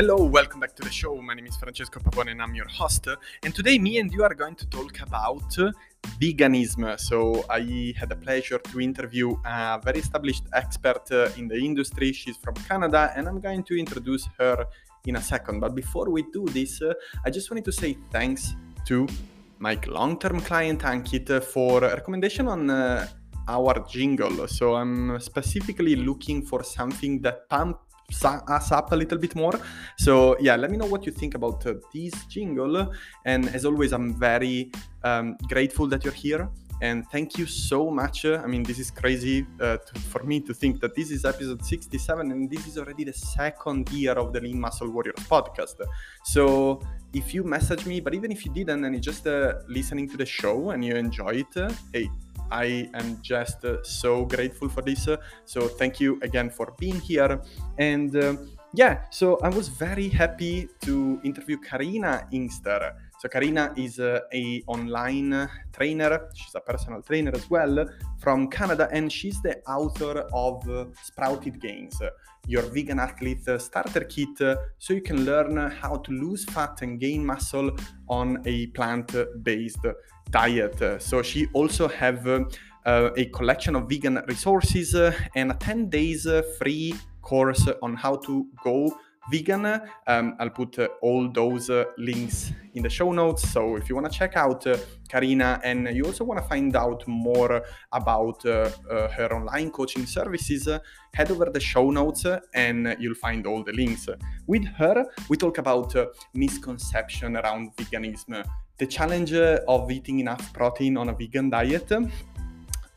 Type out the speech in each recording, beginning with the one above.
Hello, welcome back to the show. My name is Francesco Pavone and I'm your host. And today, me and you are going to talk about veganism. So, I had the pleasure to interview a very established expert uh, in the industry. She's from Canada, and I'm going to introduce her in a second. But before we do this, uh, I just wanted to say thanks to my long-term client Ankit for a recommendation on uh, our jingle. So I'm specifically looking for something that pumps us up a little bit more. So yeah, let me know what you think about uh, this jingle. And as always, I'm very um, grateful that you're here. And thank you so much. I mean, this is crazy uh, to, for me to think that this is episode 67 and this is already the second year of the Lean Muscle Warriors podcast. So if you message me, but even if you didn't and you're just uh, listening to the show and you enjoy it, uh, hey, I am just uh, so grateful for this. so thank you again for being here. And uh, yeah, so I was very happy to interview Karina Inkster. So Karina is uh, a online trainer. She's a personal trainer as well from Canada, and she's the author of uh, Sprouted Gains, your vegan athlete starter kit, so you can learn how to lose fat and gain muscle on a plant-based diet. So she also have uh, a collection of vegan resources and a 10 days free course on how to go vegan. Um, I'll put uh, all those uh, links in the show notes. So if you want to check out uh, Karina and you also want to find out more about her online coaching services, head over the show notes and you'll find all the links. With her, we talk about misconception around veganism, the challenge of eating enough protein on a vegan diet.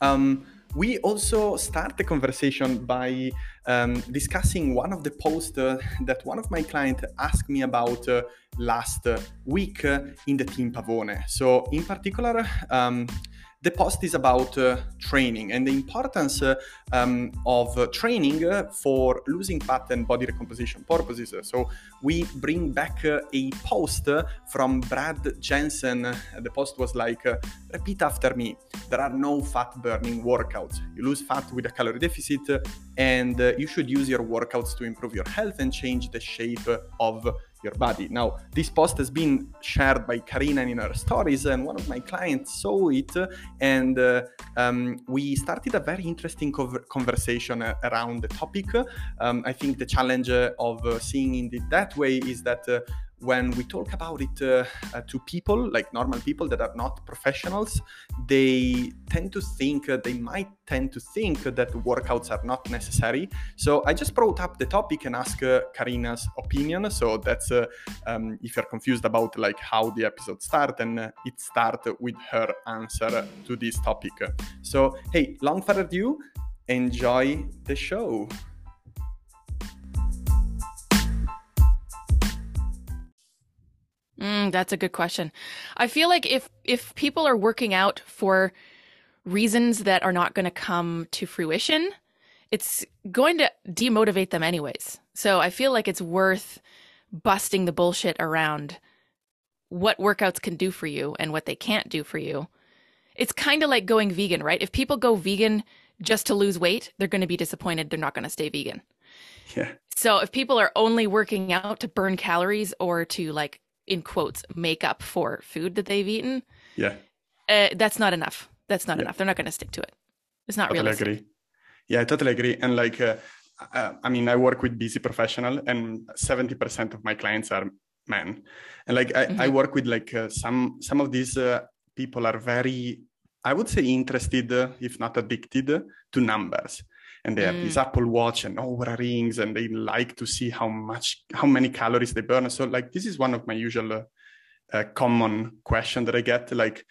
Um, we also start the conversation by um, discussing one of the posts uh, that one of my clients asked me about uh, last week uh, in the Team Pavone. So, in particular, um, the post is about uh, training and the importance uh, um, of uh, training uh, for losing fat and body recomposition purposes. So we bring back uh, a post uh, from Brad Jensen. The post was like, repeat after me. There are no fat burning workouts. You lose fat with a calorie deficit and you should use your workouts to improve your health and change the shape of your body. Now, this post has been shared by Karina in her stories, and one of my clients saw it, and uh, um, we started a very interesting conversation uh, around the topic. Um, I think the challenge uh, of uh, seeing it that way is that uh, when we talk about it uh, uh, to people, like normal people that are not professionals, they tend to think, uh, they might tend to think that workouts are not necessary. So I just brought up the topic and asked uh, Karina's opinion. So that's uh, um, if you're confused about like how the episode start, and uh, it start with her answer to this topic. So hey, long further ado, enjoy the show. Mm, that's a good question. I feel like if if people are working out for reasons that are not going to come to fruition, it's going to demotivate them anyways. So I feel like it's worth busting the bullshit around what workouts can do for you and what they can't do for you. It's kind of like going vegan, right? If people go vegan just to lose weight, they're going to be disappointed. They're not going to stay vegan. Yeah. So if people are only working out to burn calories or to like in quotes make up for food that they've eaten yeah. uh, that's not enough. That's not yeah. enough. They're not going to stick to it. It's not totally realistic. agree. Yeah i totally agree. And like uh, uh, i mean i work with busy professional and 70% of my clients are men. And like i, mm-hmm. I work with like uh, some some of these uh, people are very i would say interested if not addicted to numbers and they mm. have this mm. Apple Watch and Oura rings, and they like to see how much, how many calories they burn. So, like, this is one of my usual uh, uh, common question that I get. Like,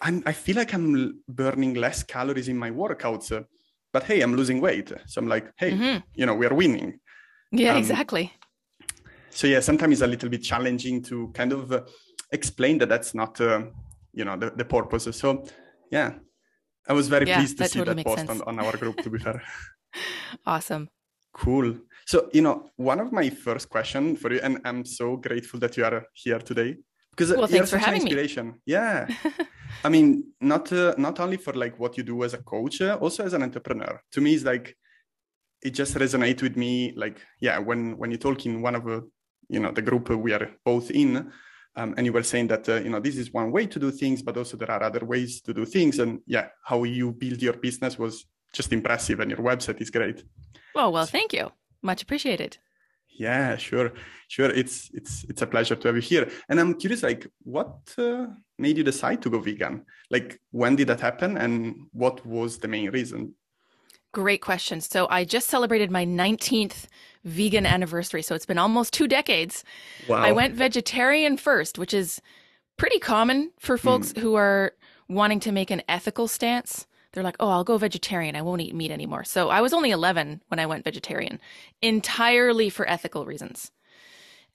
I'm, i feel like I'm burning less calories in my workouts, uh, but hey, I'm losing weight. So I'm like, hey, mm-hmm. you know, we are winning. Yeah, um, exactly. So yeah, sometimes it's a little bit challenging to kind of uh, explain that that's not, uh, you know, the, the purpose. So yeah, I was very yeah, pleased to see totally that post on, on, our group, to be fair. awesome. Cool. So, you know, one of my first questions for you, and I'm so grateful that you are here today because well, you're such an inspiration. Me. Yeah. I mean, not uh, not only for like what you do as a coach, uh, also as an entrepreneur. To me, it's like it just resonates with me. Like, yeah, when when you talk in one of uh, you know the group we are both in um, and you were saying that uh, you know this is one way to do things but also there are other ways to do things. And yeah how you build your business was just impressive and your website is great. Well well thank you. Much appreciated. Yeah sure. Sure it's it's it's a pleasure to have you here. And i'm curious like what uh, made you decide to go vegan? Like when did that happen and what was the main reason? Great question. So I just celebrated my 19th vegan anniversary. So it's been almost two decades. Wow. I went vegetarian first, which is pretty common for folks mm. who are wanting to make an ethical stance. They're like, oh, I'll go vegetarian. I won't eat meat anymore. So I was only 11 when I went vegetarian, entirely for ethical reasons.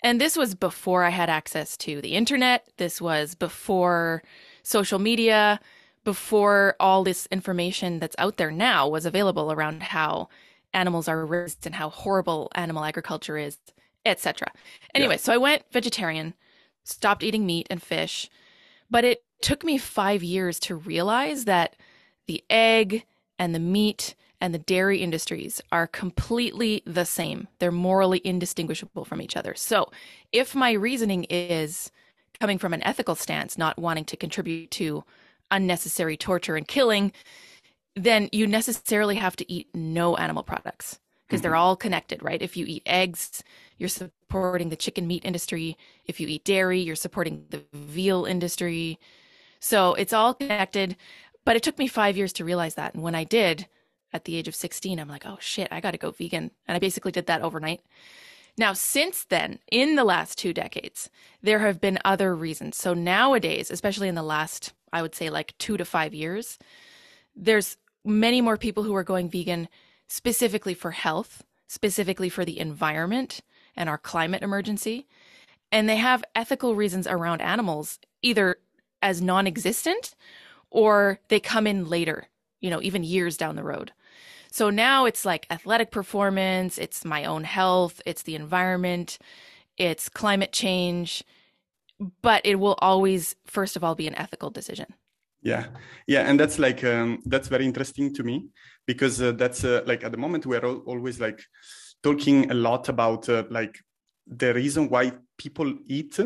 And this was before I had access to the internet. This was before social media before all this information that's out there now was available around how animals are raised and how horrible animal agriculture is, etc. Anyway, yeah. so I went vegetarian, stopped eating meat and fish, but it took me 5 years to realize that the egg and the meat and the dairy industries are completely the same. They're morally indistinguishable from each other. So, if my reasoning is coming from an ethical stance, not wanting to contribute to unnecessary torture and killing, then you necessarily have to eat no animal products because mm-hmm. they're all connected, right? If you eat eggs, you're supporting the chicken meat industry. If you eat dairy, you're supporting the veal industry. So it's all connected. But it took me five years to realize that. And when I did at the age of 16, I'm like, oh shit, I got to go vegan. And I basically did that overnight. Now, since then, in the last two decades, there have been other reasons. So nowadays, especially in the last, I would say like two to five years, there's many more people who are going vegan specifically for health, specifically for the environment and our climate emergency. And they have ethical reasons around animals, either as non existent or they come in later, you know, even years down the road. So now it's like athletic performance, it's my own health, it's the environment, it's climate change, but it will always, first of all, be an ethical decision. Yeah, yeah, and that's like um, that's very interesting to me because uh, that's uh, like at the moment we're all, always like talking a lot about uh, like the reason why people eat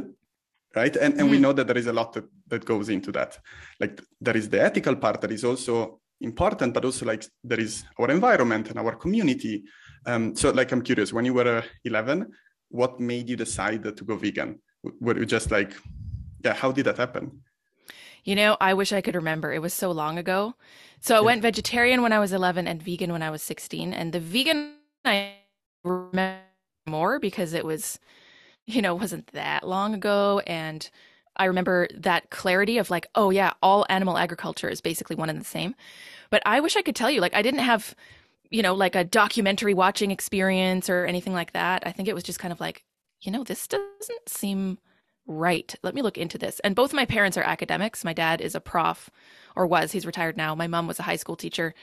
right and, and mm-hmm. we know that there is a lot that, that goes into that like there is the ethical part that is also important, but also like there is our environment and our community. Um, so like I'm curious, when you were uh, 11, what made you decide to go vegan? Were you just like, yeah, how did that happen? You know, I wish I could remember. It was so long ago. So I went vegetarian when I was 11 and vegan when I was 16. And the vegan I remember more because it was, you know, wasn't that long ago. And I remember that clarity of like, oh yeah, all animal agriculture is basically one and the same. But I wish I could tell you, like, I didn't have, you know, like a documentary watching experience or anything like that. I think it was just kind of like, you know, this doesn't seem right. Let me look into this. And both my parents are academics. My dad is a prof or was, he's retired now. My mom was a high school teacher.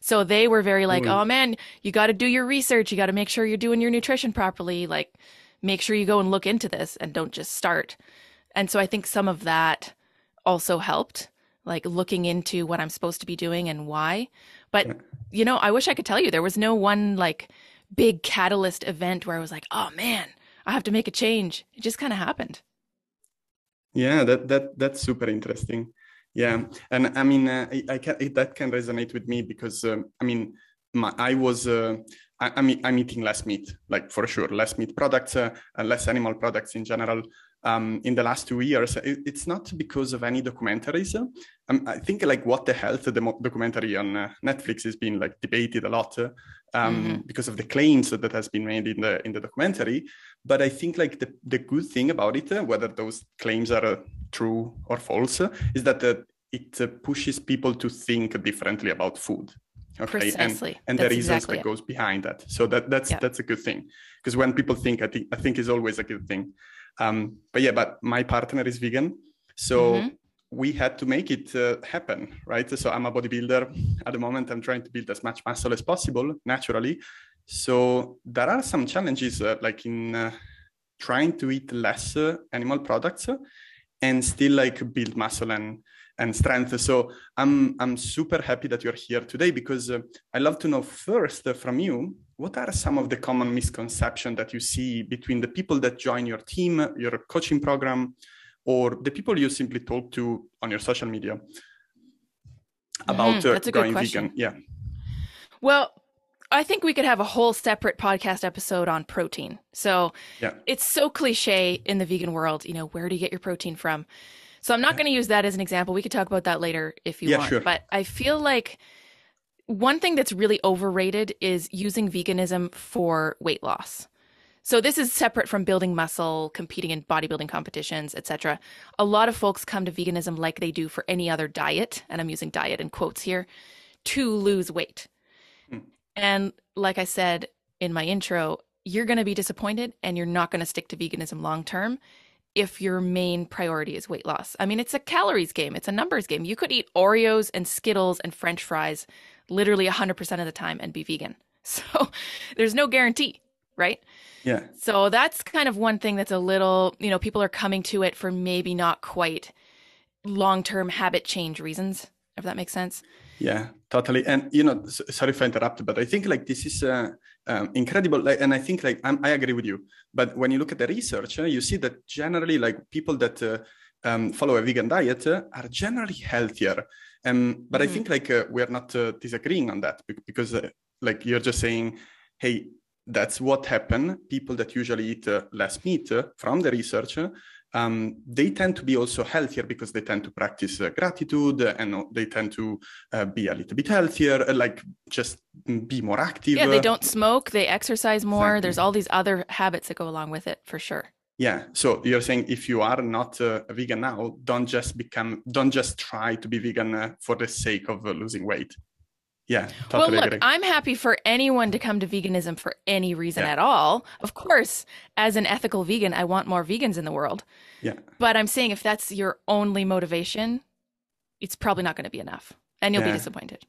So they were very like, mm. oh man, you got to do your research. You got to make sure you're doing your nutrition properly. Like, make sure you go and look into this and don't just start. And so I think some of that also helped, like looking into what I'm supposed to be doing and why. But, you know, I wish I could tell you there was no one like big catalyst event where I was like, oh man, I have to make a change. It just kind of happened. Yeah, that that that's super interesting. Yeah, and I mean, uh, I, I, can that can resonate with me because um, I mean, my, I was uh, I, I'm I'm eating less meat, like for sure, less meat products, uh, less animal products in general um, in the last two years. It, it's not because of any documentaries. Um, I think like What the Health, the documentary on uh, Netflix, has been like debated a lot um, mm-hmm. because of the claims that has been made in the in the documentary. But I think like the, the good thing about it, uh, whether those claims are uh, true or false, is that uh, it uh, pushes people to think differently about food okay Precisely. and, and the reasons exactly that it. goes behind that so that that's yeah. that's a good thing because when people think i think i think is always a good thing um, but yeah, but my partner is vegan, so mm-hmm. we had to make it uh, happen, right? So I'm a bodybuilder at the moment. I'm trying to build as much muscle as possible naturally. So there are some challenges, uh, like in uh, trying to eat less uh, animal products and still like build muscle and and strength. So I'm I'm super happy that you're here today because uh, I love to know first from you what are some of the common misconceptions that you see between the people that join your team, your coaching program, or the people you simply talk to on your social media about mm, uh, going vegan? Yeah. Well, I think we could have a whole separate podcast episode on protein. So yeah. it's so cliche in the vegan world, you know, where do you get your protein from? So I'm not going to use that as an example. We could talk about that later if you yeah, want. Sure. But I feel like one thing that's really overrated is using veganism for weight loss. So this is separate from building muscle, competing in bodybuilding competitions, etc. A lot of folks come to veganism like they do for any other diet, and I'm using diet in quotes here, to lose weight. Mm. And like I said in my intro, you're going to be disappointed and you're not going to stick to veganism long term if your main priority is weight loss. I mean, it's a calories game, it's a numbers game. You could eat Oreos and Skittles and french fries literally 100% of the time and be vegan. So there's no guarantee, right? Yeah. So that's kind of one thing that's a little, you know, people are coming to it for maybe not quite long term habit change reasons, if that makes sense. Yeah, totally. And, you know, sorry if I interrupted, but I think like this is uh, um, incredible. Like, and I think like I'm, i agree with you. But when you look at the research, uh, you see that generally like people that uh, um, follow a vegan diet uh, are generally healthier um, but mm-hmm. I think like uh, we're not uh, disagreeing on that because uh, like you're just saying, hey, that's what happened. People that usually eat uh, less meat uh, from the research, um, they tend to be also healthier because they tend to practice uh, gratitude and they tend to be a little bit healthier, like just be more active. Yeah, they don't smoke, they exercise more. Exactly. There's all these other habits that go along with it for sure. Yeah. So you're saying if you are not uh, a vegan now, don't just become, don't just try to be vegan uh, for the sake of uh, losing weight. Yeah. Totally well, look, agree. I'm happy for anyone to come to veganism for any reason yeah. at all. Of course, as an ethical vegan, I want more vegans in the world. Yeah. But I'm saying if that's your only motivation, it's probably not going to be enough and you'll yeah. be disappointed.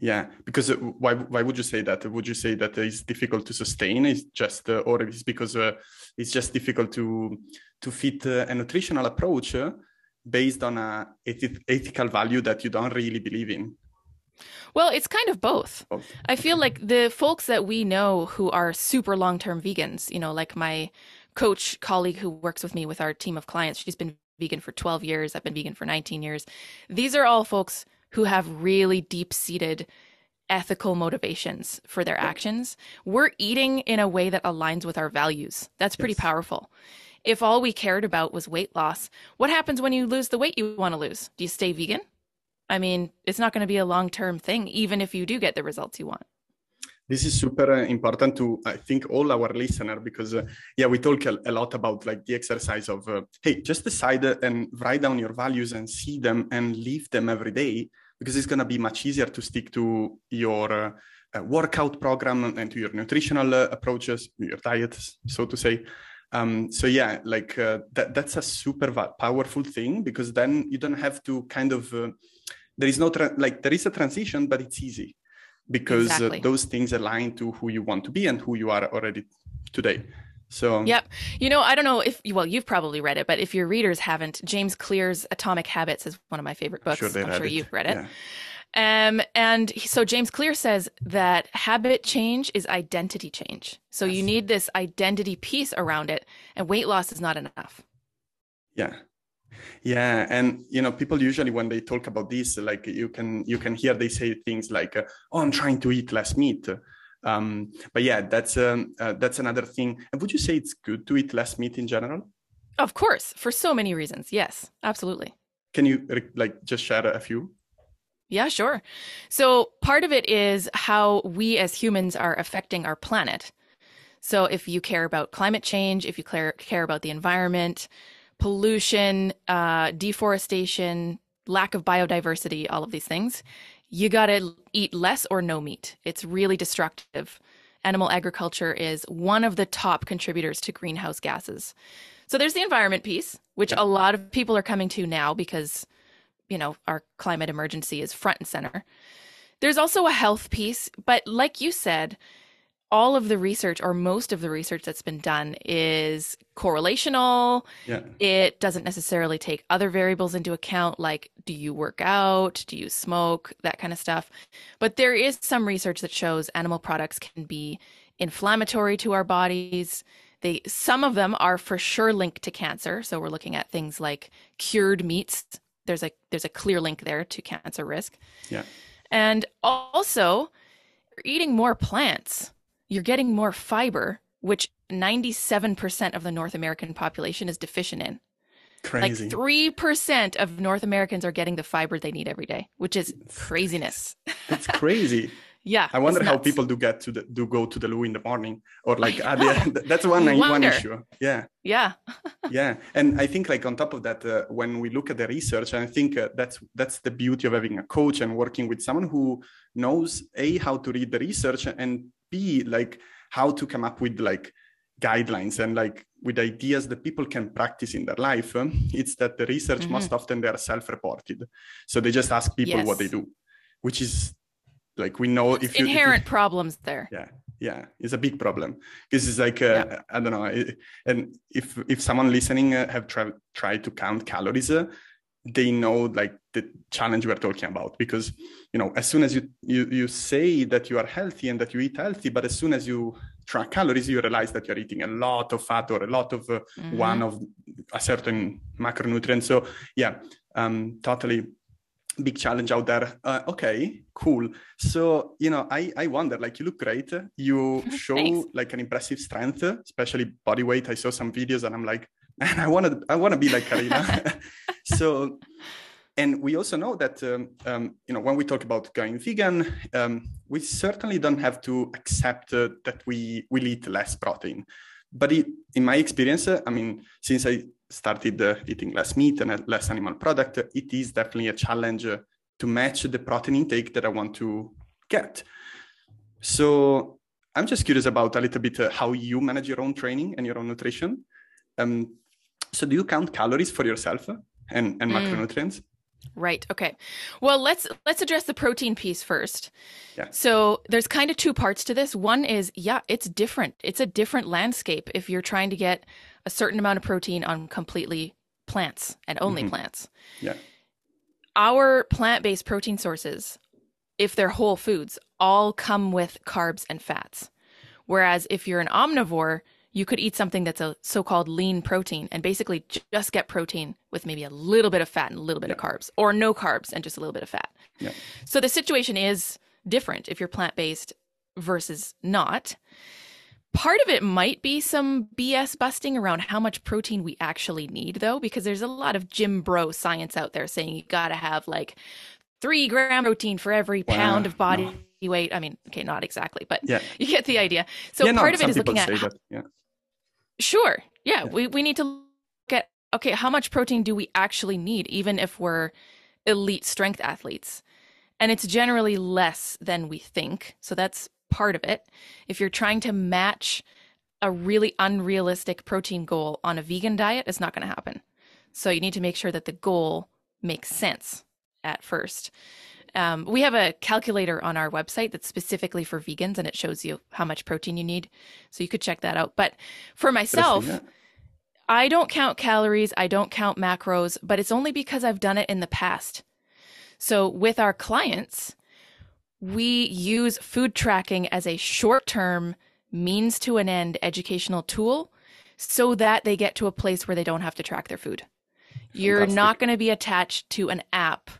Yeah, because uh, why why would you say that? Would you say that it's difficult to sustain? It's just uh, or it's because uh, it's just difficult to to fit uh, a nutritional approach uh, based on a eth- ethical value that you don't really believe in. Well, it's kind of both. both. I feel like the folks that we know who are super long term vegans, you know, like my coach colleague who works with me with our team of clients, she's been vegan for 12 years. I've been vegan for 19 years. These are all folks who have really deep seated ethical motivations for their actions. We're eating in a way that aligns with our values. That's pretty yes. powerful. If all we cared about was weight loss, what happens when you lose the weight you want to lose? Do you stay vegan? I mean, it's not going to be a long term thing, even if you do get the results you want. This is super uh, important to, I think, all our listener because, uh, yeah, we talk a, a, lot about like the exercise of, uh, hey, just decide and write down your values and see them and live them every day because it's going to be much easier to stick to your uh, workout program and to your nutritional uh, approaches, your diet, so to say. Um, so yeah, like uh, that, that's a super powerful thing because then you don't have to kind of, uh, there is no, tra- like there is a transition, but it's easy because uh, exactly. those things align to who you want to be and who you are already today. So, yep. You know, I don't know if, well, you've probably read it, but if your readers haven't, James Clear's Atomic Habits is one of my favorite books. I'm sure, I'm sure you've read it. Yeah. Um, and so James Clear says that habit change is identity change. So yes. you need this identity piece around it, and weight loss is not enough. Yeah. Yeah, and you know, people usually when they talk about this, like you can you can hear they say things like, "Oh, I'm trying to eat less meat," Um, but yeah, that's um, uh, that's another thing. And would you say it's good to eat less meat in general? Of course, for so many reasons. Yes, absolutely. Can you like just share a few? Yeah, sure. So part of it is how we as humans are affecting our planet. So if you care about climate change, if you care, care about the environment, pollution, uh, deforestation, lack of biodiversity, all of these things, you got to eat less or no meat. It's really destructive. Animal agriculture is one of the top contributors to greenhouse gases. So there's the environment piece, which a lot of people are coming to now because, you know, our climate emergency is front and center. There's also a health piece, but like you said, all of the research or most of the research that's been done is correlational. Yeah. It doesn't necessarily take other variables into account, like do you work out, do you smoke, that kind of stuff. But there is some research that shows animal products can be inflammatory to our bodies. They some of them are for sure linked to cancer. So we're looking at things like cured meats. There's a there's a clear link there to cancer risk. Yeah. And also eating more plants. You're getting more fiber, which 97% of the North American population is deficient in. Crazy. Like 3% of North Americans are getting the fiber they need every day, which is craziness. It's crazy. yeah. I wonder how people do get to the, do go to the loo in the morning or like at the, that's one one issue. Yeah. Yeah. yeah and i think like on top of that uh, when we look at the research i think uh, that's that's the beauty of having a coach and working with someone who knows a how to read the research and b like how to come up with like guidelines and like with ideas that people can practice in their life um, it's that the research Mhm. most often they are self-reported so they just ask people what they do which is like we know if you if you- Inherent problems there. yeah yeah it's a big problem because it's like uh, i don't know and if if someone listening uh, have tried tried to count calories uh, they know like the challenge we're talking about because you know as soon as you you you say that you are healthy and that you eat healthy but as soon as you track calories you realize that you're eating a lot of fat or a lot of uh, Mhm. one of a certain macronutrient. So yeah um totally big challenge out there. Uh, okay cool. So you know i i wonder like you look great. You show like an impressive strength especially body weight. I saw some videos and i'm like man i want to i want to be like karina. So and we also know that um, um, you know when we talk about going vegan um, we certainly don't have to accept uh, that we will eat less protein. But it, in my experience uh, i mean since i started uh, eating less meat and less animal product uh, it is definitely a challenge uh, to match the protein intake that i want to get. So i'm just curious about a little bit uh, how you manage your own training and your own nutrition. Um, so do you count calories for yourself and, and Mm. macronutrients Right. Okay. Well, let's let's address the protein piece first. Yeah. So there's kind of two parts to this. One is yeah, it's different. It's a different landscape if you're trying to get a certain amount of protein on completely plants and only Mhm. plants. Yeah. Our plant-based protein sources, if they're whole foods, all come with carbs and fats. Whereas if you're an omnivore, you could eat something that's a so-called lean protein and basically just get protein with maybe a little bit of fat and a little bit of carbs or no carbs and just a little bit of fat. Yeah. So the situation is different if you're plant-based versus not. Part of it might be some BS busting around how much protein we actually need though because there's a lot of gym bro science out there saying you got to have like 3 gram protein for every pound of body no. weight. I mean, okay, not exactly, but yeah you get the idea. So yeah, no, part of it is looking at yeah Sure. Yeah, Yeah. we, we need to look at okay, how much protein do we actually need, even if we're elite strength athletes? And it's generally less than we think. So that's part of it. If you're trying to match a really unrealistic protein goal on a vegan diet, it's not going to happen. So you need to make sure that the goal makes sense at first. Um, we have a calculator on our website that's specifically for vegans and it shows you how much protein you need. So you could check that out. But for myself, I don't count calories, I don't count macros, but it's only because I've done it in the past. So with our clients, we use food tracking as a short term, means to an end educational tool so that they get to a place where they don't have to track their food. You're Fantastic. not going to be attached to an app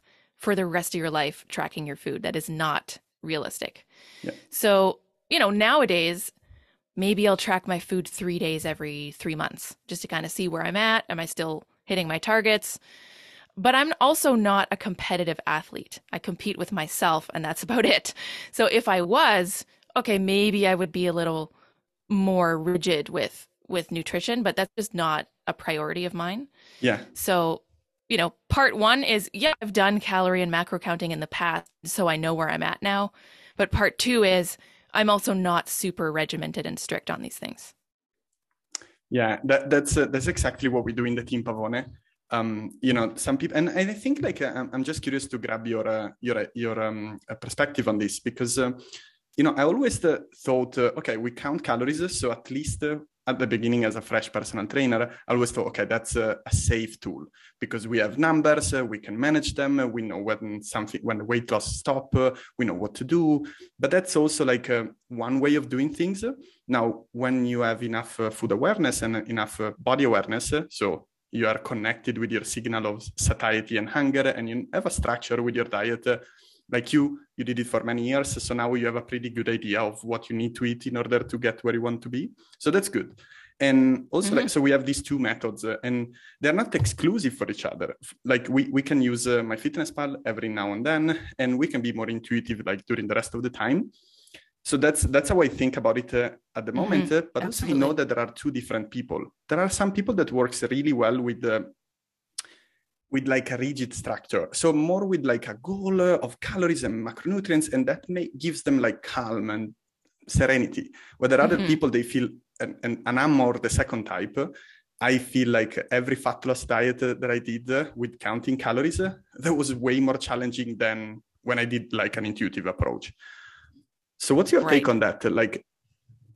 for the rest of your life tracking your food. That is not realistic. Yeah. So, you know, nowadays, maybe I'll track my food three days every three months just to kind of see where I'm at. Am I still hitting my targets? But I'm also not a competitive athlete. I compete with myself, and that's about it. So if I was, okay, maybe I would be a little more rigid with with nutrition, but that's just not a priority of mine. yeah So, you know, part one is yeah, I've done calorie and macro counting in the past, so I know where I'm at now. But part two is I'm also not super regimented and strict on these things. Yeah, that, that's uh, that's exactly what we do in the team Pavone. Um, you know, some people, and I think like uh, I'm- just curious to grab your uh, your your um, uh, perspective on this because uh, you know I always uh, thought, uh, okay, we count calories, so at least uh, at the beginning as a fresh personal trainer, I always thought, okay, that's a, a safe tool because we have numbers, uh, we can manage them, uh, we know when something when the weight loss stop, uh, we know what to do. But that's also like uh, one way of doing things. Now, when you have enough uh, food awareness and enough uh, body awareness, so you are connected with your signal of satiety and hunger, and you have a structure with your diet like you you did it for many years so now you have a pretty good idea of what you need to eat in order to get where you want to be so that's good and also mm-hmm. like so we have these two methods uh, and they're not exclusive for each other like we, we can use uh, MyFitnessPal every now and then and we can be more intuitive like during the rest of the time so that's that's how i think about it uh, at the mm-hmm. moment uh, but Absolutely. also i know that there are two different people there are some people that works really well with the with like a rigid structure. So more with like a goal of calories and macronutrients, and that may, gives them like calm and serenity. Whether mm-hmm. other people they feel, and, and, and I'm more the second type. I feel like every fat loss diet that I did with counting calories, that was way more challenging than when I did like an intuitive approach. So what's your right. take on that? Like,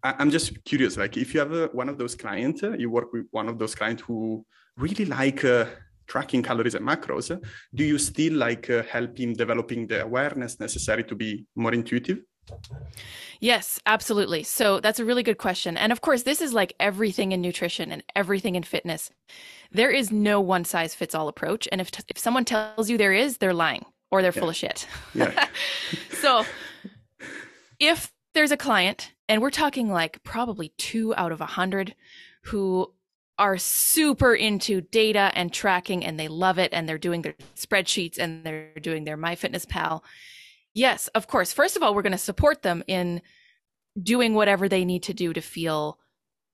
I'm just curious. Like, if you have one of those clients, you work with one of those clients who really like uh, tracking calories and macros, do you still like uh, help in developing the awareness necessary to be more intuitive? Yes, absolutely. So that's a really good question. And of course, this is like everything in nutrition and everything in fitness. There is no one size fits all approach. And if, if someone tells you there is, they're lying or they're yeah. full of shit. Yeah. so if there's a client, and we're talking like probably two out of a hundred who are super into data and tracking and they love it and they're doing their spreadsheets and they're doing their MyFitnessPal. Yes, of course. First of all, we're going to support them in doing whatever they need to do to feel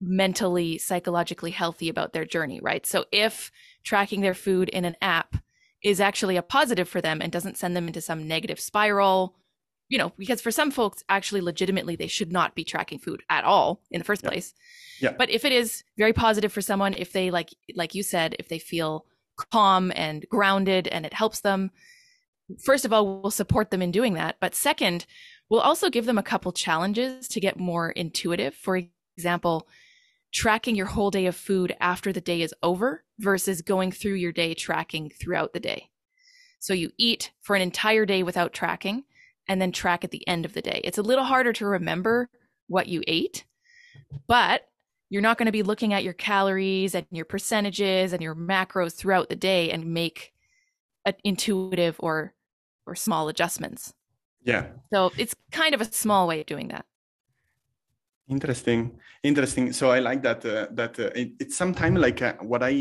mentally, psychologically healthy about their journey, right? So if tracking their food in an app is actually a positive for them and doesn't send them into some negative spiral, you know, because for some folks, actually, legitimately, they should not be tracking food at all in the first yeah. place. Yeah. But if it is very positive for someone, if they like, like you said, if they feel calm and grounded and it helps them, first of all, we'll support them in doing that. But second, we'll also give them a couple challenges to get more intuitive. For example, tracking your whole day of food after the day is over versus going through your day tracking throughout the day. So you eat for an entire day without tracking and then track at the end of the day. It's a little harder to remember what you ate, but you're not going to be looking at your calories and your percentages and your macros throughout the day and make intuitive or or small adjustments. Yeah. So it's kind of a small way of doing that. Interesting, interesting. So I like that. Uh, that uh, it, it's sometimes like uh, what I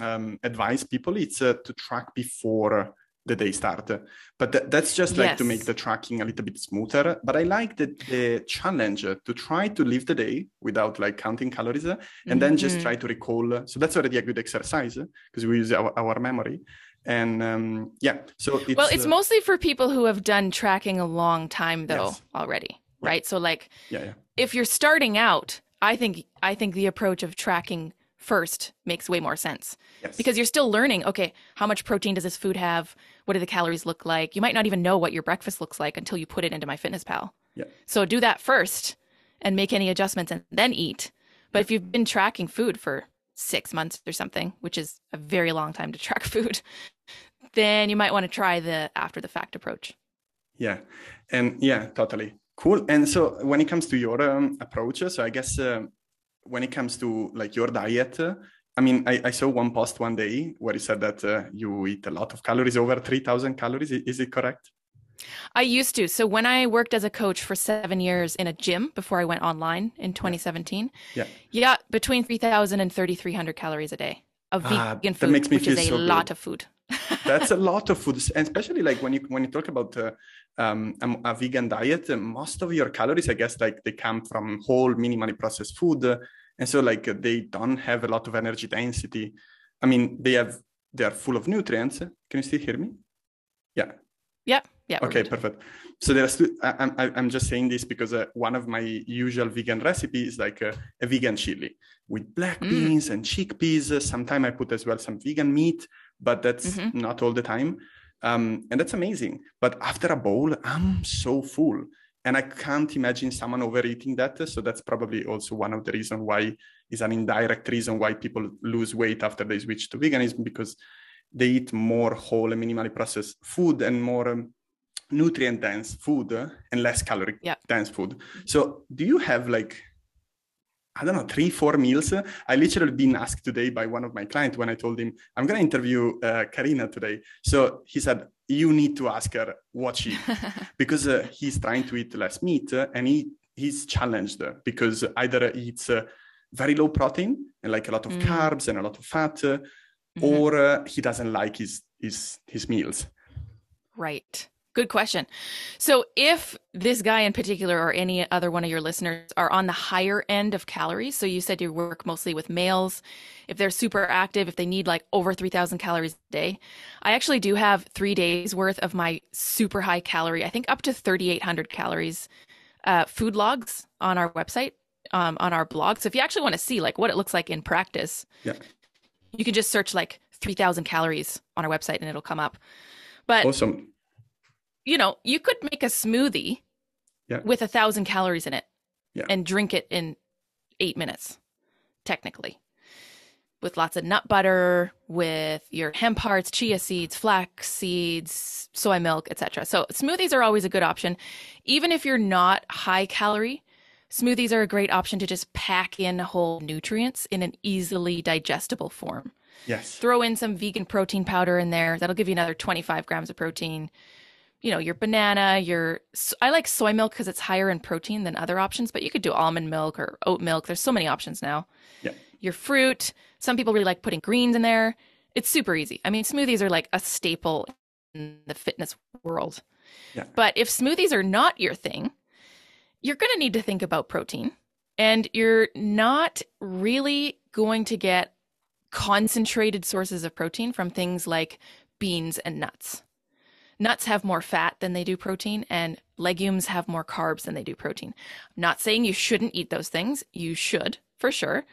um, advise people. It's uh, to track before the day start. But th- that's just like yes. to make the tracking a little bit smoother. But I like the, the challenge to try to live the day without like counting calories and mm-hmm. then just mm-hmm. try to recall. So that's already a good exercise because we use our, our memory. And um, yeah, so it's, well, it's uh, mostly for people who have done tracking a long time though yes. already, right? Yeah. So like, yeah, yeah. if you're starting out, I think I think the approach of tracking first makes way more sense. Yes. because you're still learning okay how much protein does this food have? What do the calories look like? You might not even know what your breakfast looks like until you put it into my MyFitnessPal yeah. so do that first and make any adjustments and then eat. But if you've been tracking food for six months or something which is a very long time to track food then you might want to try the after the fact approach. Yeah. And yeah totally. Cool. And so when it comes to your um, approach so i guess uh, when it comes to like your diet, I mean, I, I saw one post one day where you said that uh, you eat a lot of calories, over 3,000 calories. Is it correct? I used to. So when I worked as a coach for seven years in a gym before I went online in 2017, yeah, yeah between 3,000 and 3,300 calories a day of vegan ah, vegan food, which is a so lot good. of food. That's a lot of food, and especially like when you when you talk about uh, um, a, vegan diet, most of your calories, I guess, like they come from whole, minimally processed food, and so like they don't have a lot of energy density. I mean, they have they are full of nutrients. Can you still hear me? Yeah. Yeah. Yeah. Okay. Perfect. So there's, I'm, I'm just saying this because uh, one of my usual vegan recipes is like a, a vegan chili with black mm. beans and chickpeas. Sometimes I put as well some vegan meat, but that's mm-hmm. not all the time. Um, and that's amazing. But after a bowl, I'm so full. and I can't imagine someone overeating that. So that's probably also one of the reasons why is an indirect reason why people lose weight after they switch to veganism because they eat more whole and minimally processed food and more um, nutrient dense food and less calorie yeah. dense food. So do you have like I don't know, three, four meals. I literally been asked today by one of my clients when I told him I'm going to interview uh, Karina today. So he said, "You need to ask her what she because uh, he's trying to eat less meat uh, and he he's challenged because either eats uh, very low protein and like a lot of mm. carbs and a lot of fat, uh, mm-hmm. or uh, he doesn't like his his his meals." Right. Good question. So, if this guy in particular or any other one of your listeners are on the higher end of calories, so you said you work mostly with males, if they're super active, if they need like over 3,000 calories a day, I actually do have three days worth of my super high calorie, I think up to 3,800 calories uh, food logs on our website, um, on our blog. So, if you actually want to see like what it looks like in practice, yeah. you can just search like 3,000 calories on our website and it'll come up. But awesome you know, you could make a smoothie yeah. with a thousand calories in it yeah. and drink it in eight minutes, technically. With lots of nut butter, with your hemp hearts, chia seeds, flax seeds, soy milk, etc. So smoothies are always a good option. Even if you're not high calorie, smoothies are a great option to just pack in whole nutrients in an easily digestible form. Yes. Throw in some vegan protein powder in there. That'll give you another 25 grams of protein you know, your banana, your I like soy milk because it's higher in protein than other options, but you could do almond milk or oat milk. There's so many options now. Yeah. Your fruit. Some people really like putting greens in there. It's super easy. I mean, smoothies are like a staple in the fitness world. Yeah. But if smoothies are not your thing, you're going to need to think about protein. And you're not really going to get concentrated sources of protein from things like beans and nuts nuts have more fat than they do protein, and legumes have more carbs than they do protein. I'm not saying you shouldn't eat those things. You should, for sure.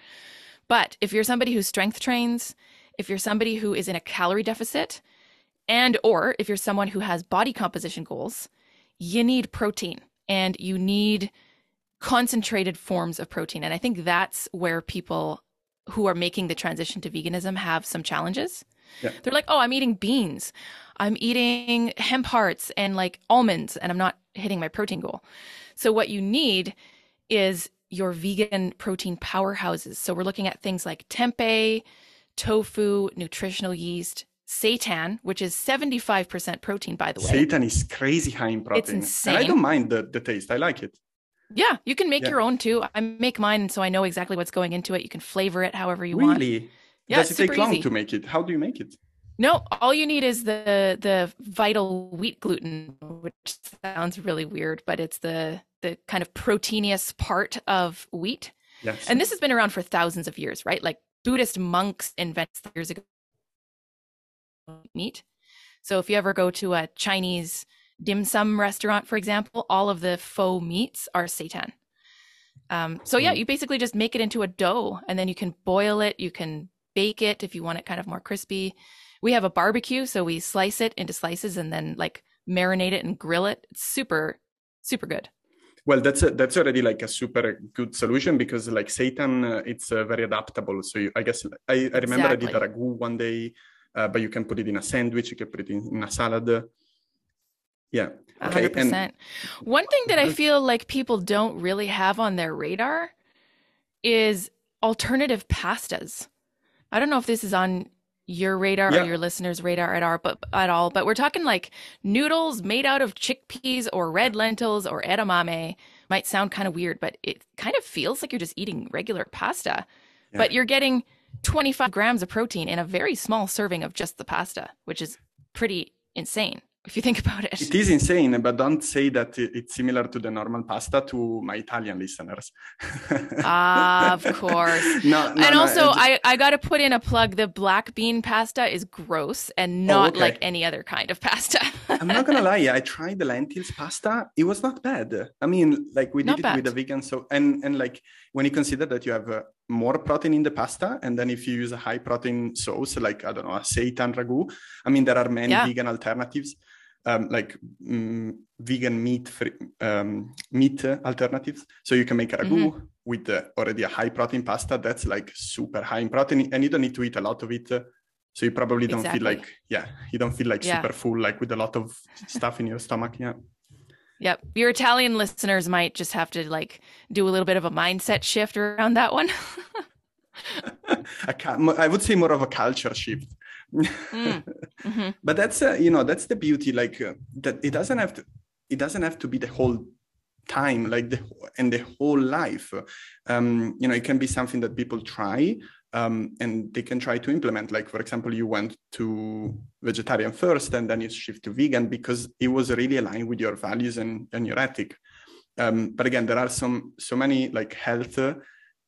But if you're somebody who strength trains, if you're somebody who is in a calorie deficit, and or if you're someone who has body composition goals, you need protein and you need concentrated forms of protein. And I think that's where people who are making the transition to veganism have some challenges. Yeah. They're like, oh, I'm eating beans. I'm eating hemp hearts and like almonds, and I'm not hitting my protein goal. So, what you need is your vegan protein powerhouses. So, we're looking at things like tempeh, tofu, nutritional yeast, seitan, which is 75% protein, by the way. Seitan is crazy high in protein. It's insane. And I don't mind the, the taste, I like it. Yeah, you can make yeah. your own too. I make mine, so I know exactly what's going into it. You can flavor it however you really? want. Really? Yeah, Does it take long easy. to make it? How do you make it? No, all you need is the the vital wheat gluten, which sounds really weird, but it's the the kind of proteinous part of wheat. Yes. And this has been around for thousands of years, right? Like Buddhist monks invented years ago meat. So if you ever go to a Chinese dim sum restaurant, for example, all of the faux meats are seitan. Um, so yeah, hmm. you basically just make it into a dough, and then you can boil it. You can bake it if you want it kind of more crispy we have a barbecue, so we slice it into slices and then like marinate it and grill it. It's super, super good. Well, that's a, that's already like a super good solution because like seitan, uh, it's uh, very adaptable. So you, I guess I, I remember exactly. I did a ragu one day, uh, but you can put it in a sandwich, you can put it in, in a salad. Yeah. Okay. 100%. And, one thing that I feel like people don't really have on their radar is alternative pastas. I don't know if this is on your radar yeah. or your listeners' radar at, our, but, at all, but we're talking like noodles made out of chickpeas or red lentils or edamame. Might sound kind of weird, but it kind of feels like you're just eating regular pasta, yeah. but you're getting 25 grams of protein in a very small serving of just the pasta, which is pretty insane if you think about it. It is insane, but don't say that it's similar to the normal pasta to my Italian listeners. ah, of course. No, no and no, also, just... I, I got to put in a plug. The black bean pasta is gross and oh, not oh, okay. like any other kind of pasta. I'm not gonna lie, I tried the lentils pasta. It was not bad. I mean, like we did not it bad. with a vegan, so and and like when you consider that you have uh, more protein in the pasta, and then if you use a high protein sauce, like I don't know, a seitan ragu, I mean, there are many yeah. vegan alternatives um, like mm, vegan meat free, um, meat alternatives. So you can make a ragu mm-hmm. with uh, already a high protein pasta that's like super high in protein, and you don't need to eat a lot of it. So you probably don't exactly. feel like yeah, you don't feel like yeah. super full like with a lot of stuff in your stomach. Yeah. Yep. Your Italian listeners might just have to like do a little bit of a mindset shift around that one. I would say more of a culture shift. Mm. mm-hmm. But that's uh, you know that's the beauty like uh, that it doesn't have to it doesn't have to be the whole time like the and the whole life. Um, you know it can be something that people try um, and they can try to implement. Like, for example, you went to vegetarian first and then you shift to vegan because it was really aligned with your values and, and your ethic. Um, but again, there are some so many like health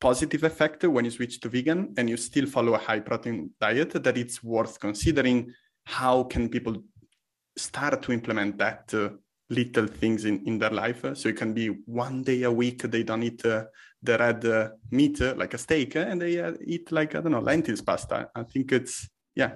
positive effect when you switch to vegan and you still follow a high protein diet that it's worth considering how can people start to implement that uh, little things in, in their life. So it can be one day a week they don't eat uh, the red uh, meat uh, like a steak uh, and they uh, eat like I don't know lentils pasta. I think it's yeah,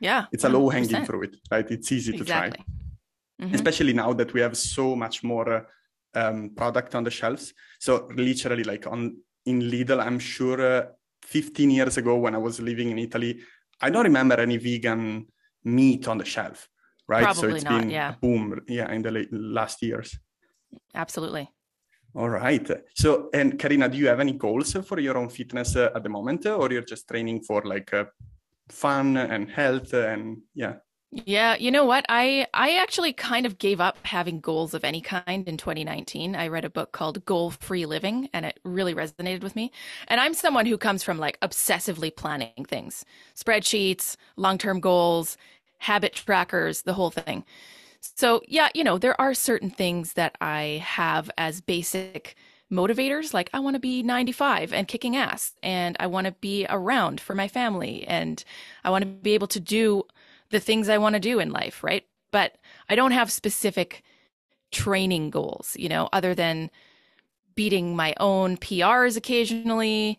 yeah, it's a low hanging fruit, right? It's easy to exactly. try, mm-hmm. especially now that we have so much more um, product on the shelves. So literally, like on in Lidl, I'm sure 15 years ago when I was living in Italy, I don't remember any vegan meat on the shelf right? Probably so it's not, been yeah. boom, yeah, in the last years. Absolutely. All right. So, and Karina, do you have any goals for your own fitness uh, at the moment, or you're just training for like uh, fun and health and yeah? Yeah, you know what? I I actually kind of gave up having goals of any kind in 2019. I read a book called Goal Free Living and it really resonated with me. And I'm someone who comes from like obsessively planning things. Spreadsheets, long-term goals, habit trackers, the whole thing. So, yeah, you know, there are certain things that I have as basic motivators. Like, I want to be 95 and kicking ass, and I want to be around for my family, and I want to be able to do the things I want to do in life, right? But I don't have specific training goals, you know, other than beating my own PRs occasionally.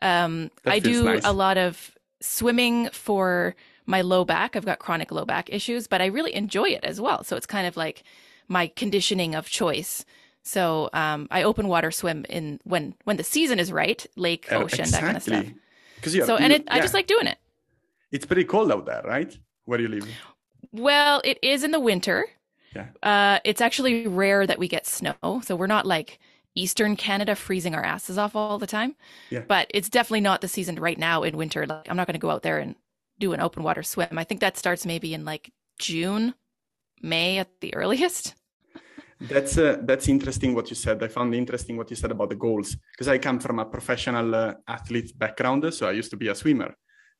Um, I do nice. a lot of swimming for my low back. I've got chronic low back issues, but I really enjoy it as well. So it's kind of like my conditioning of choice. So um, I open water swim in when when the season is right, lake, uh, ocean, exactly. that kind of stuff. Because so and it, yeah. I just like doing it. It's pretty cold out there, right? Where are you live? Well, it is in the winter. Yeah. Uh, it's actually rare that we get snow, so we're not like Eastern Canada freezing our asses off all the time. Yeah. But it's definitely not the season right now in winter. Like I'm not going to go out there and do an open water swim. I think that starts maybe in like June, May at the earliest. That's uh, that's interesting what you said. I found interesting what you said about the goals because I come from a professional uh, athlete background, so I used to be a swimmer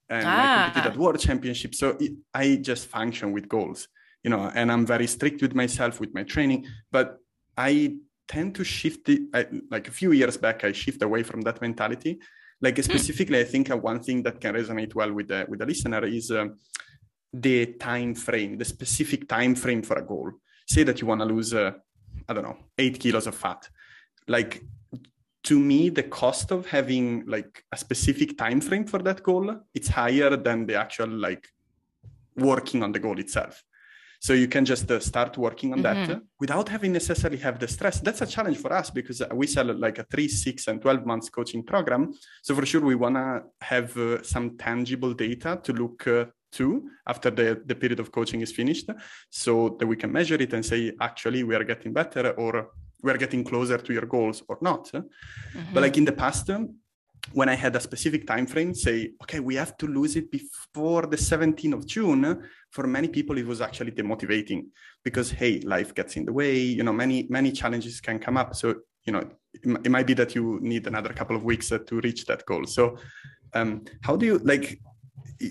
and ah. I competed at world championships. So it, I just function with goals, you know, and I'm very strict with myself with my training. But I tend to shift it. I, like a few years back, I shift away from that mentality like hmm. specifically, I think uh, one thing that can resonate well with the with the listener is uh, the time frame, the specific time frame for a goal. Say that you want to lose, uh, I don't know, eight kilos of fat. Like to me, the cost of having like a specific time frame for that goal, it's higher than the actual like working on the goal itself. So you can just uh, start working on mm-hmm. that uh, without having necessarily have the stress. That's a challenge for us because we sell like a three, six, and 12 months coaching program. So for sure, we want to have uh, some tangible data to look uh, to after the, the period of coaching is finished so that we can measure it and say, actually, we are getting better or we're getting closer to your goals or not. Mm-hmm. But like in the past, when I had a specific time frame, say, okay, we have to lose it before the 17th of June, for many people it was actually demotivating because hey, life gets in the way, you know, many, many challenges can come up. So, you know, it, it might be that you need another couple of weeks uh, to reach that goal. So um, how do you like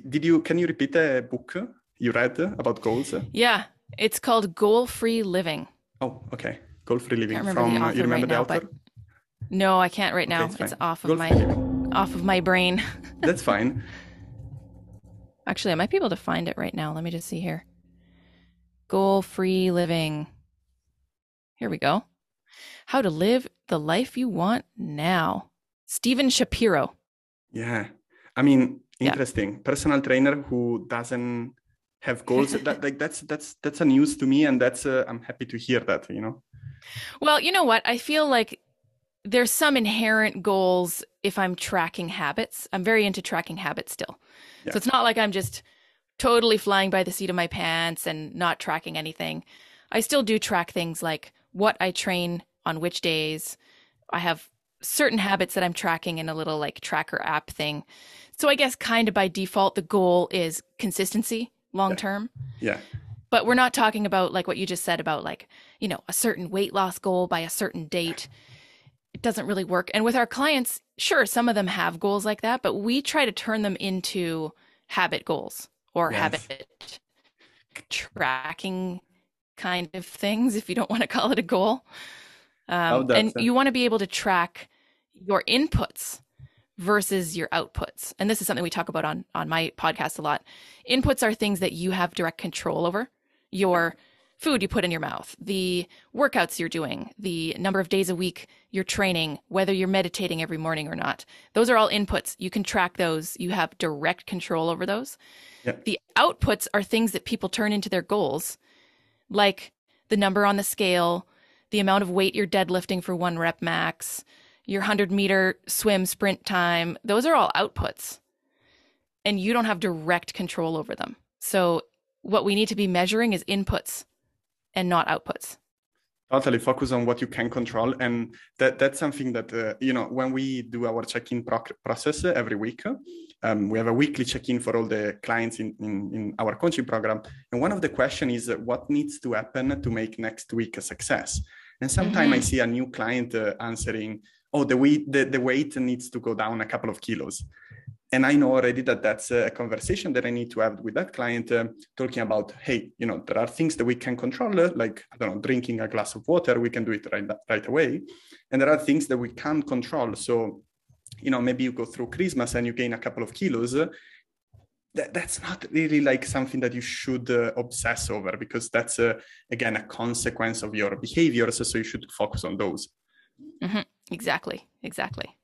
did you can you repeat the book you read about goals? Yeah. It's called Goal Free Living. Oh, okay. Goal Free Living from uh, you remember right the now, author? No, I can't right now. Okay, it's, it's off of my off of my brain. That's fine. Actually, I might be able to find it right now. Let me just see here. Goal free living. Here we go. How to live the life you want now. Stephen Shapiro. Yeah. I mean, interesting. Yeah. Personal trainer who doesn't have goals. that like that's that's that's a news to me, and that's uh, I'm happy to hear that. You know. Well, you know what? I feel like there's some inherent goals if I'm tracking habits. I'm very into tracking habits still. Yeah. So it's not like I'm just totally flying by the seat of my pants and not tracking anything. I still do track things like what I train on which days. I have certain habits that I'm tracking in a little like tracker app thing. So I guess kind of by default, the goal is consistency long term. Yeah. yeah. But we're not talking about like what you just said about like, you know, a certain weight loss goal by a certain date. It doesn't really work. And with our clients, sure, some of them have goals like that, but we try to turn them into habit goals or yes. habit tracking kind of things, if you don't want to call it a goal. Um, and you want to be able to track your inputs versus your outputs. And this is something we talk about on on my podcast a lot. Inputs are things that you have direct control over. Your food you put in your mouth, the workouts you're doing, the number of days a week you're training, whether you're meditating every morning or not. Those are all inputs. You can track those. You have direct control over those. Yep. The outputs are things that people turn into their goals, like the number on the scale, the amount of weight you're deadlifting for one rep max, your 100 meter swim sprint time. Those are all outputs. And you don't have direct control over them. So, what we need to be measuring is inputs and not outputs. Totally focus on what you can control. And that that's something that uh, you know when we do our check-in pro- process every week um, we have a weekly check-in for all the clients in, in, in our coaching program. And one of the questions is uh, what needs to happen to make next week a success? And sometimes mm-hmm. i see a new client uh, answering oh the weight the, the weight needs to go down a couple of kilos and I know already that that's a conversation that I need to have with that client, uh, talking about, hey, you know, there are things that we can control, uh, like I don't know, drinking a glass of water, we can do it right right away, and there are things that we can't control. So, you know, maybe you go through Christmas and you gain a couple of kilos. Uh, that, that's not really like something that you should uh, obsess over because that's uh, again a consequence of your behaviors. So you should focus on those. Mm-hmm. Exactly. Exactly.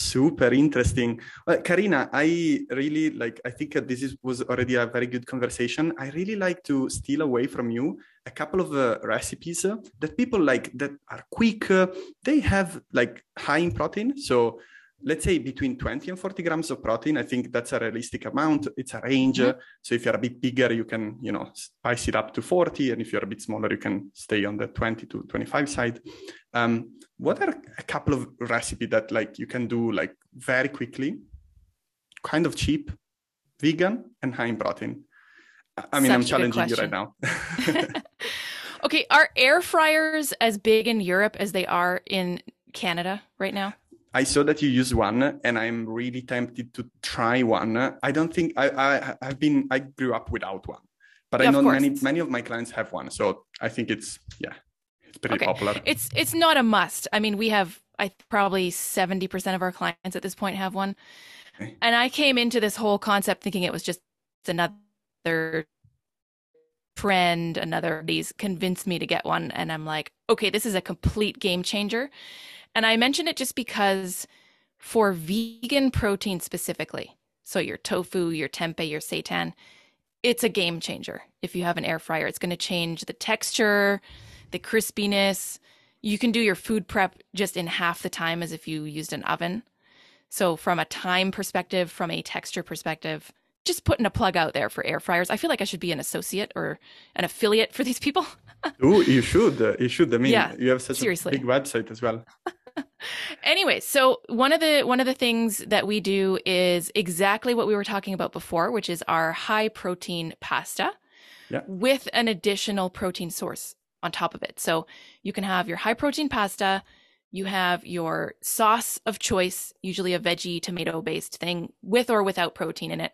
Super interesting. Well, Karina, I really like, I think this is, was already a very good conversation. I really like to steal away from you a couple of uh, recipes uh, that people like that are quick. Uh, they have like high in protein. So let's say between 20 and 40 grams of protein. I think that's a realistic amount. It's a range. Mm-hmm. So if you're a bit bigger, you can, you know, spice it up to 40. And if you're a bit smaller, you can stay on the 20 to 25 side. Um, what are a couple of recipes that like you can do like very quickly, kind of cheap, vegan and high in protein? I mean, Such I'm challenging you right now. okay, are air fryers as big in Europe as they are in Canada right now? I saw that you use one, and I'm really tempted to try one. I don't think I, I have been. I grew up without one, but yeah, I know many many of my clients have one. So I think it's yeah, it's pretty okay. popular. It's it's not a must. I mean, we have I probably seventy percent of our clients at this point have one, okay. and I came into this whole concept thinking it was just another trend, another these convinced me to get one, and I'm like, okay, this is a complete game changer. And I mention it just because for vegan protein specifically, so your tofu, your tempeh, your seitan, it's a game changer. If you have an air fryer, it's going to change the texture, the crispiness. You can do your food prep just in half the time as if you used an oven. So, from a time perspective, from a texture perspective, just putting a plug out there for air fryers. I feel like I should be an associate or an affiliate for these people. oh, you should. Uh, you should. I mean, yeah, you have such seriously. a big website as well. anyway, so one of the one of the things that we do is exactly what we were talking about before, which is our high protein pasta yeah. with an additional protein source on top of it. So you can have your high protein pasta, you have your sauce of choice, usually a veggie tomato based thing with or without protein in it.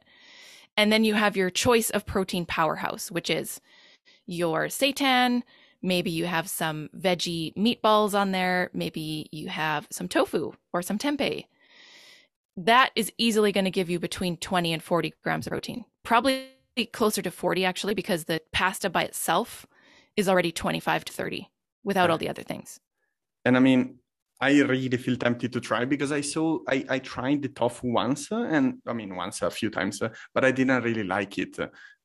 And then you have your choice of protein powerhouse, which is your seitan, maybe you have some veggie meatballs on there, maybe you have some tofu or some tempeh. That is easily going to give you between 20 and 40 grams of protein. Probably closer to 40 actually because the pasta by itself is already 25 to 30 without all the other things. And I mean, I really feel tempted to try because I saw I, I tried the tofu once uh, and I mean once a few times, uh, but I didn't really like it.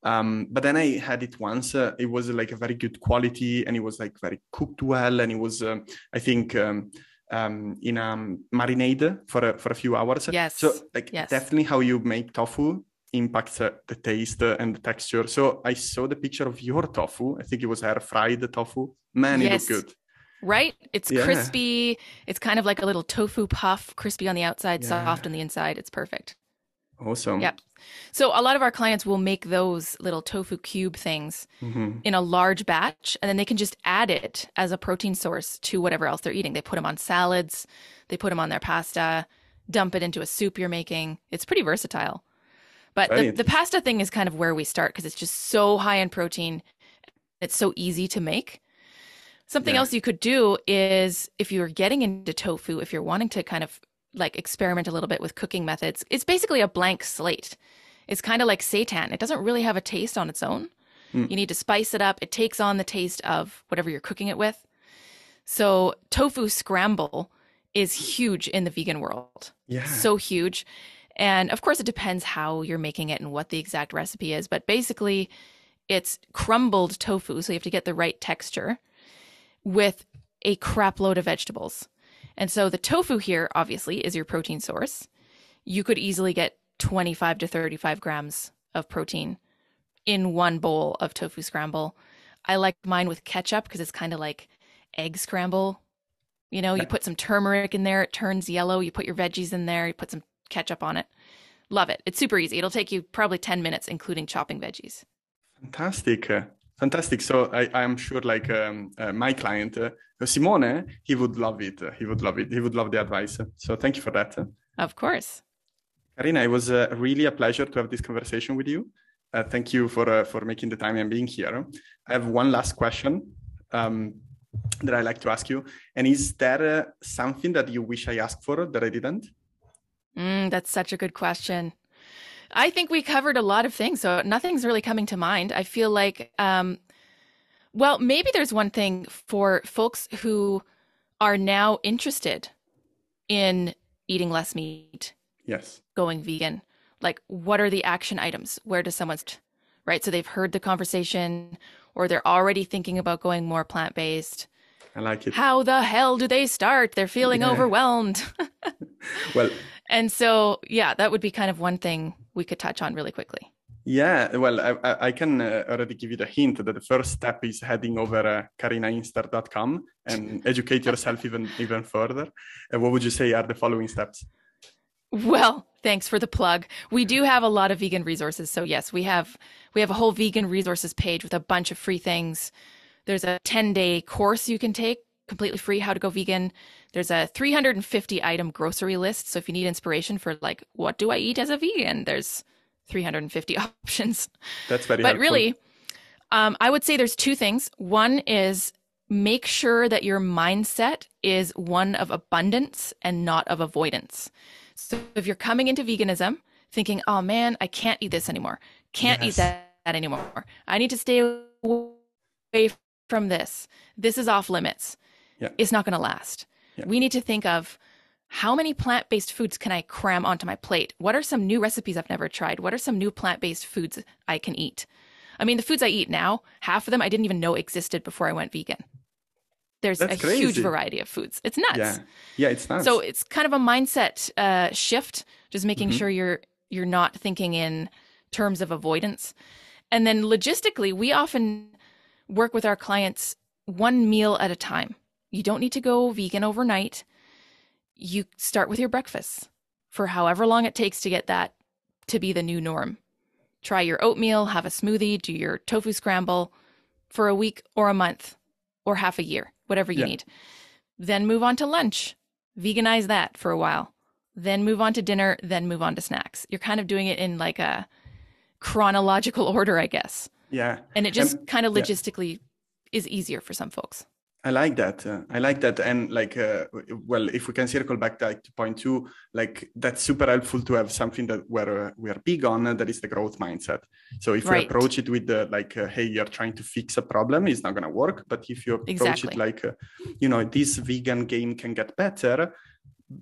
Um, but then I had it once. Uh, it was like a very good quality and it was like very cooked well and it was um, I think um, um, in a um, marinade for a, for a few hours. Yes. So like yes. definitely how you make tofu impacts uh, the taste uh, and the texture. So I saw the picture of your tofu. I think it was air fried tofu. Man, it Yes. looked good. Right? It's Yeah. crispy. It's kind of like a little tofu puff, crispy on the outside, Yeah. soft on the inside. It's perfect. Awesome. Yep. So a lot of our clients will make those little tofu cube things Mhm. in a large batch and then they can just add it as a protein source to whatever else they're eating. They put them on salads, they put them on their pasta, dump it into a soup you're making. It's pretty versatile. But the, the pasta thing is kind of where we start because it's just so high in protein. It's so easy to make. Something Yeah. else you could do is if you're getting into tofu, if you're wanting to kind of like experiment a little bit with cooking methods, it's basically a blank slate. It's kind of like seitan. It doesn't really have a taste on its own. Mm. You need to spice it up. It takes on the taste of whatever you're cooking it with. So, tofu scramble is huge in the vegan world. Yeah. So huge. And of course, it depends how you're making it and what the exact recipe is. But basically, it's crumbled tofu. So you have to get the right texture with a crap load of vegetables. And so the tofu here, obviously, is your protein source. You could easily get 25 to 35 grams of protein in one bowl of tofu scramble. I like mine with ketchup because it's kind of like egg scramble. You know, you put some turmeric in there, it turns yellow. You put your veggies in there, you put some ketchup on it. Love it. It's super easy. It'll take you probably 10 minutes, including chopping veggies. Fantastic. uh, Fantastic. So I, I'm sure like um, uh, my client, uh, Simone, he would love it. He would love it. He would love the advice. So thank you for that. Of course. Karina, it was uh, really a pleasure to have this conversation with you. Uh, thank you for uh, for making the time and being here. I have one last question um, that I like to ask you, and is there uh, something that you wish I asked for that I didn't? Mm, that's such a good question. I think we covered a lot of things, so nothing's really coming to mind. I feel like, um, well, maybe there's one thing for folks who are now interested in eating less meat, Yes. going vegan. Like, what are the action items? Where does someone, right? So they've heard the conversation, or they're already thinking about going more plant based. I like it. How the hell do they start? They're feeling Yeah. overwhelmed. Well, And so, yeah, that would be kind of one thing we could touch on really quickly. Yeah, well, I, I- I can uh, already give you the hint that the first step is heading over uh, karinainkster.com and educate yourself even even further. Uh, what would you say are the following steps? Well, thanks for the plug. We do have a lot of vegan resources. So yes, we have we have a whole vegan resources page with a bunch of free things. There's a 10-day course you can take completely free how to go vegan. There's a 350 item grocery list. So if you need inspiration for like what do I eat as a vegan, there's 350 options. That's very but helpful. really um, i would say there's two things one is make sure that your mindset is one of abundance and not of avoidance so if you're coming into veganism thinking oh man i can't eat this anymore can't Yes. eat that, that anymore i need to stay away from this this is off limits Yeah. it's not going to last Yeah. we need to think of how many plant based foods can I cram onto my plate? What are some new recipes I've never tried? What are some new plant based foods I can eat? I mean, the foods I eat now, half of them I didn't even know existed before I went vegan. There's That's a huge variety of foods. It's nuts. Yeah, yeah, it's nuts. So it's kind of a mindset uh, shift, just making Mhm. sure you're you're not thinking in terms of avoidance. And then logistically, we often work with our clients one meal at a time. You don't need to go vegan overnight. You start with your breakfast for however long it takes to get that to be the new norm. Try your oatmeal, have a smoothie, do your tofu scramble for a week or a month or half a year, whatever you Yeah. need. Then move on to lunch. Veganize that for a while. Then move on to dinner, then move on to snacks. You're kind of doing it in like a chronological order, I guess. yeah, And it just Um, kind of yeah. logistically is easier for some folks. I like that. Uh, I like that. And like, uh, well, if we can circle back to point two, like that's super helpful to have something that where uh, we are big on, uh, that is the growth mindset. So if right. you approach it with the like, uh, hey, you're trying to fix a problem, it's not going to work. But if you approach exactly. it like, uh, you know, this vegan game can get better,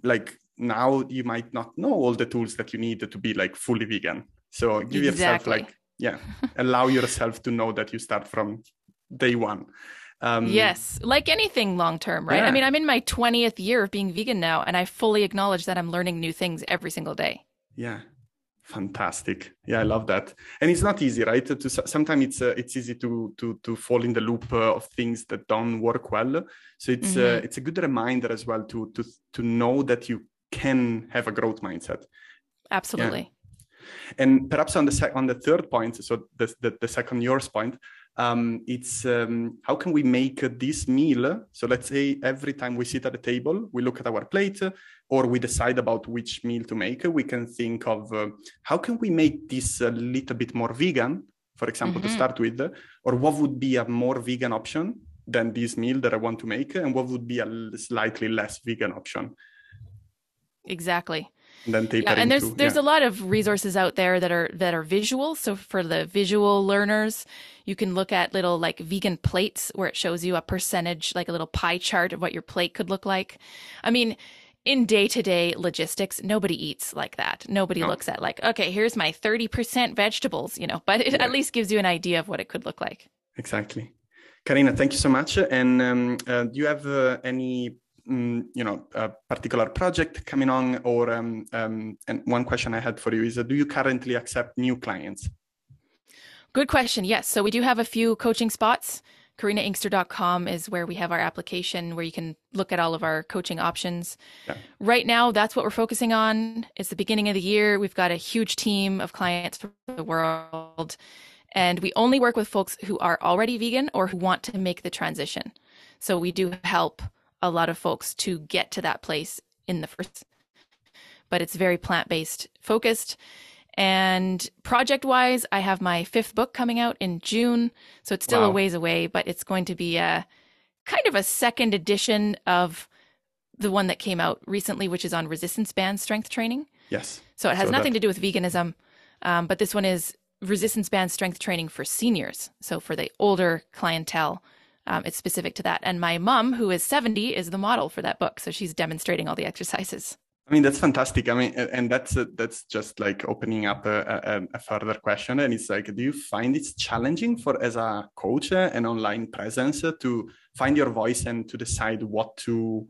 like now you might not know all the tools that you need to be like fully vegan. So give exactly. yourself like, yeah, allow yourself to know that you start from day one. Um, yes, like anything long term, right? Yeah. I mean, I'm in my 20th year of being vegan now, and I fully acknowledge that I'm learning new things every single day. Yeah, fantastic. Yeah, I love that. And it's not easy, right? To sometimes it's uh, it's easy to to to fall in the loop uh, of things that don't work well. So it's uh, mm-hmm. uh, it's a good reminder as well to to to know that you can have a growth mindset. Absolutely. Yeah. And perhaps on the sec- on the third point, so the, the, the second yours point, um, it's um, how can we make this meal? So let's say every time we sit at the table, we look at our plate, or we decide about which meal to make. We can think of uh, how can we make this a little bit more vegan, for example, mm-hmm. to start with, or what would be a more vegan option than this meal that I want to make, and what would be a slightly less vegan option. Exactly and then yeah, and there's there's yeah. a lot of resources out there that are that are visual so for the visual learners you can look at little like vegan plates where it shows you a percentage like a little pie chart of what your plate could look like i mean in day-to-day logistics nobody eats like that nobody no. looks at like okay here's my 30% vegetables you know but it yeah. at least gives you an idea of what it could look like exactly karina thank you so much and um, uh, do you have uh, any mm, you know a particular project coming on or um, um, and one question i had for you is uh, do you currently accept new clients good question yes so we do have a few coaching spots karinainkster.com is where we have our application where you can look at all of our coaching options. Yeah. Right now, that's what we're focusing on. It's the beginning of the year. We've got a huge team of clients from the world, and we only work with folks who are already vegan or who want to make the transition. So we do help a lot of folks to get to that place in the first but it's very plant-based focused. And project wise i have my fifth book coming out in june so it's still wow. a ways away but it's going to be a kind of a second edition of the one that came out recently which is on resistance band strength training. Yes. So it has so nothing that... to do with veganism um, but this one is resistance band strength training for seniors so for the older clientele um, it's specific to that. And my mom, who is 70, is the model for that book. So she's demonstrating all the exercises. I mean that's fantastic. I mean, and that's uh, that's just like opening up a, a, a, further question. And it's like, do you find it's challenging for as a coach uh, and online presence uh, to find your voice and to decide what to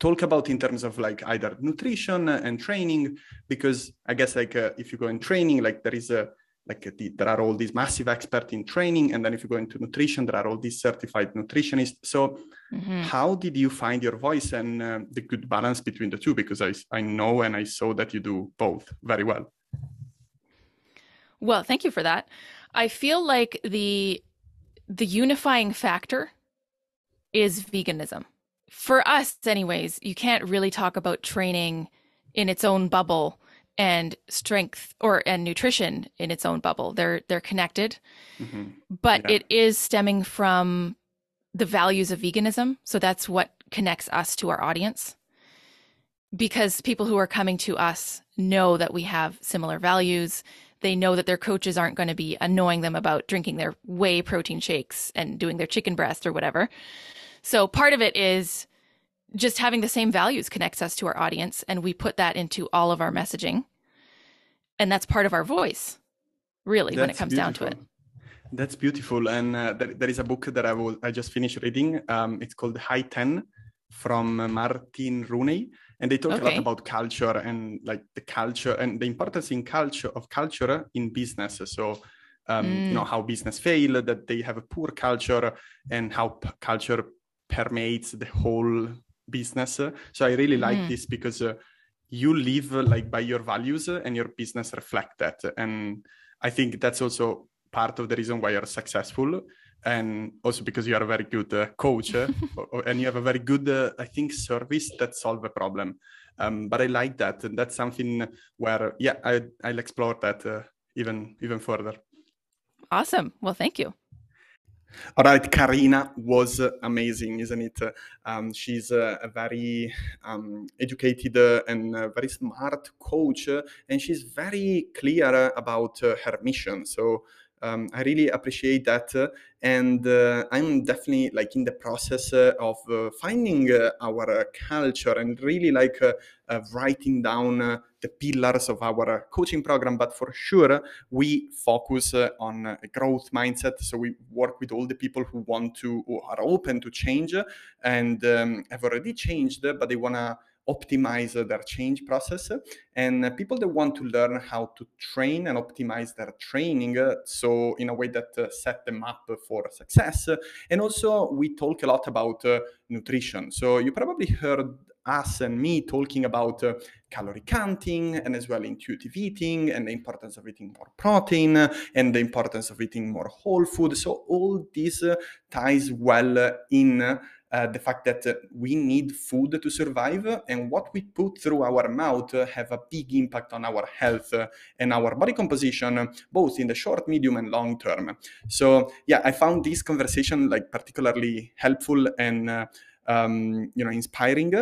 talk about in terms of like either nutrition and training? Because I guess like uh, if you go in training, like there is a like the, there are all these massive experts in training and then if you go into nutrition there are all these certified nutritionists. So mm-hmm. how did you find your voice and uh, the good balance between the two? Because I, I know and i saw that you do both very well. Well thank you for that. I feel like the the unifying factor is veganism. For us anyways you can't really talk about training in its own bubble and strength or and nutrition in its own bubble. They're they're connected, mm-hmm. but yeah. it is stemming from the values of veganism. So that's what connects us to our audience. Because people who are coming to us know that we have similar values. They know that their coaches aren't going to be annoying them about drinking their whey protein shakes and doing their chicken breast or whatever. So part of it is just having the same values connects us to our audience and we put that into all of our messaging and that's part of our voice really that's when it comes beautiful. down to it that's beautiful and uh, there, there is a book that i will i just finished reading um, it's called high 10 from martin rooney and they talk okay. a lot about culture and like the culture and the importance in culture of culture in business so um, mm. you know how business fail that they have a poor culture and how p- culture permeates the whole business. So I really like mm. this because uh, you live uh, like by your values uh, and your business reflect that. And I think that's also part of the reason why you're successful. And also because you are a very good uh, coach uh, and you have a very good, uh, I think, service that solve a problem. Um, but I like that. And that's something where, yeah, I, I'll explore that even even further. Awesome. Well, thank you. All right, Karina was amazing, isn't it? Um, she's a, a very um, educated uh, and uh, very smart coach, uh, and she's very clear about uh, her mission. So um, I really appreciate that, uh, and uh, I'm definitely like in the process uh, of finding our culture and really like writing down the pillars of our coaching program. But for sure, we focus on a growth mindset. So we work with all the people who want to, who are open to change, and um, have already changed, but they wanna optimize their change process and people that want to learn how to train and optimize their training so in a way that uh, set them up for success. And also we talk a lot about uh, nutrition. So you probably heard us and me talking about uh, calorie counting and as well intuitive eating and the importance of eating more protein and the importance of eating more whole food. So all this uh, ties well in uh, the fact that we need food to survive and what we put through our mouth uh, have a big impact on our health uh, and our body composition both in the short medium and long term. So yeah i found this conversation like particularly helpful and uh, um, you know inspiring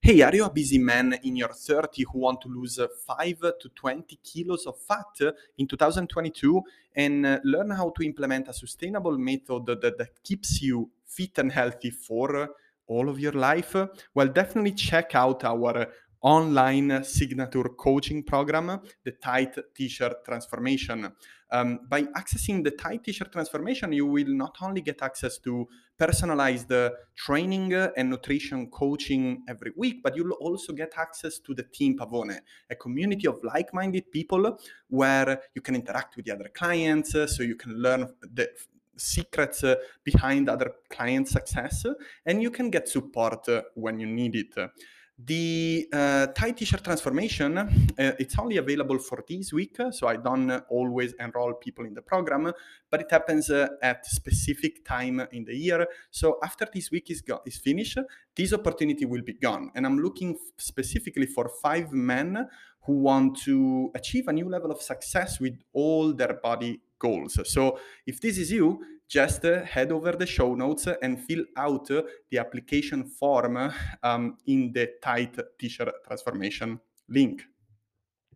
Hey, are you a busy man in your 30 who want to lose 5 to 20 kilos of fat in 2022 and uh, learn how to implement a sustainable method that, that keeps you fit and healthy for all of your life, well, definitely check out our online signature coaching program, the Tight T-shirt transformation. Um, by accessing the Tight T-shirt transformation, you will not only get access to personalized training and nutrition coaching every week, but you'll also get access to the Team Pavone, a community of like-minded people where you can interact with the other clients, so you can learn the secrets behind other client success and you can get support when you need it the uh, Tight T-shirt transformation, uh, it's only available for this week, so I don't always enroll people in the program, but it happens uh, at specific time in the year. So after this week is, go- is finished, this opportunity will be gone. And I'm looking f- specifically for five men who want to achieve a new level of success with all their body goals. So if this is you, just uh, head over the show notes and fill out uh, the application form um, in the tight t-shirt transformation link.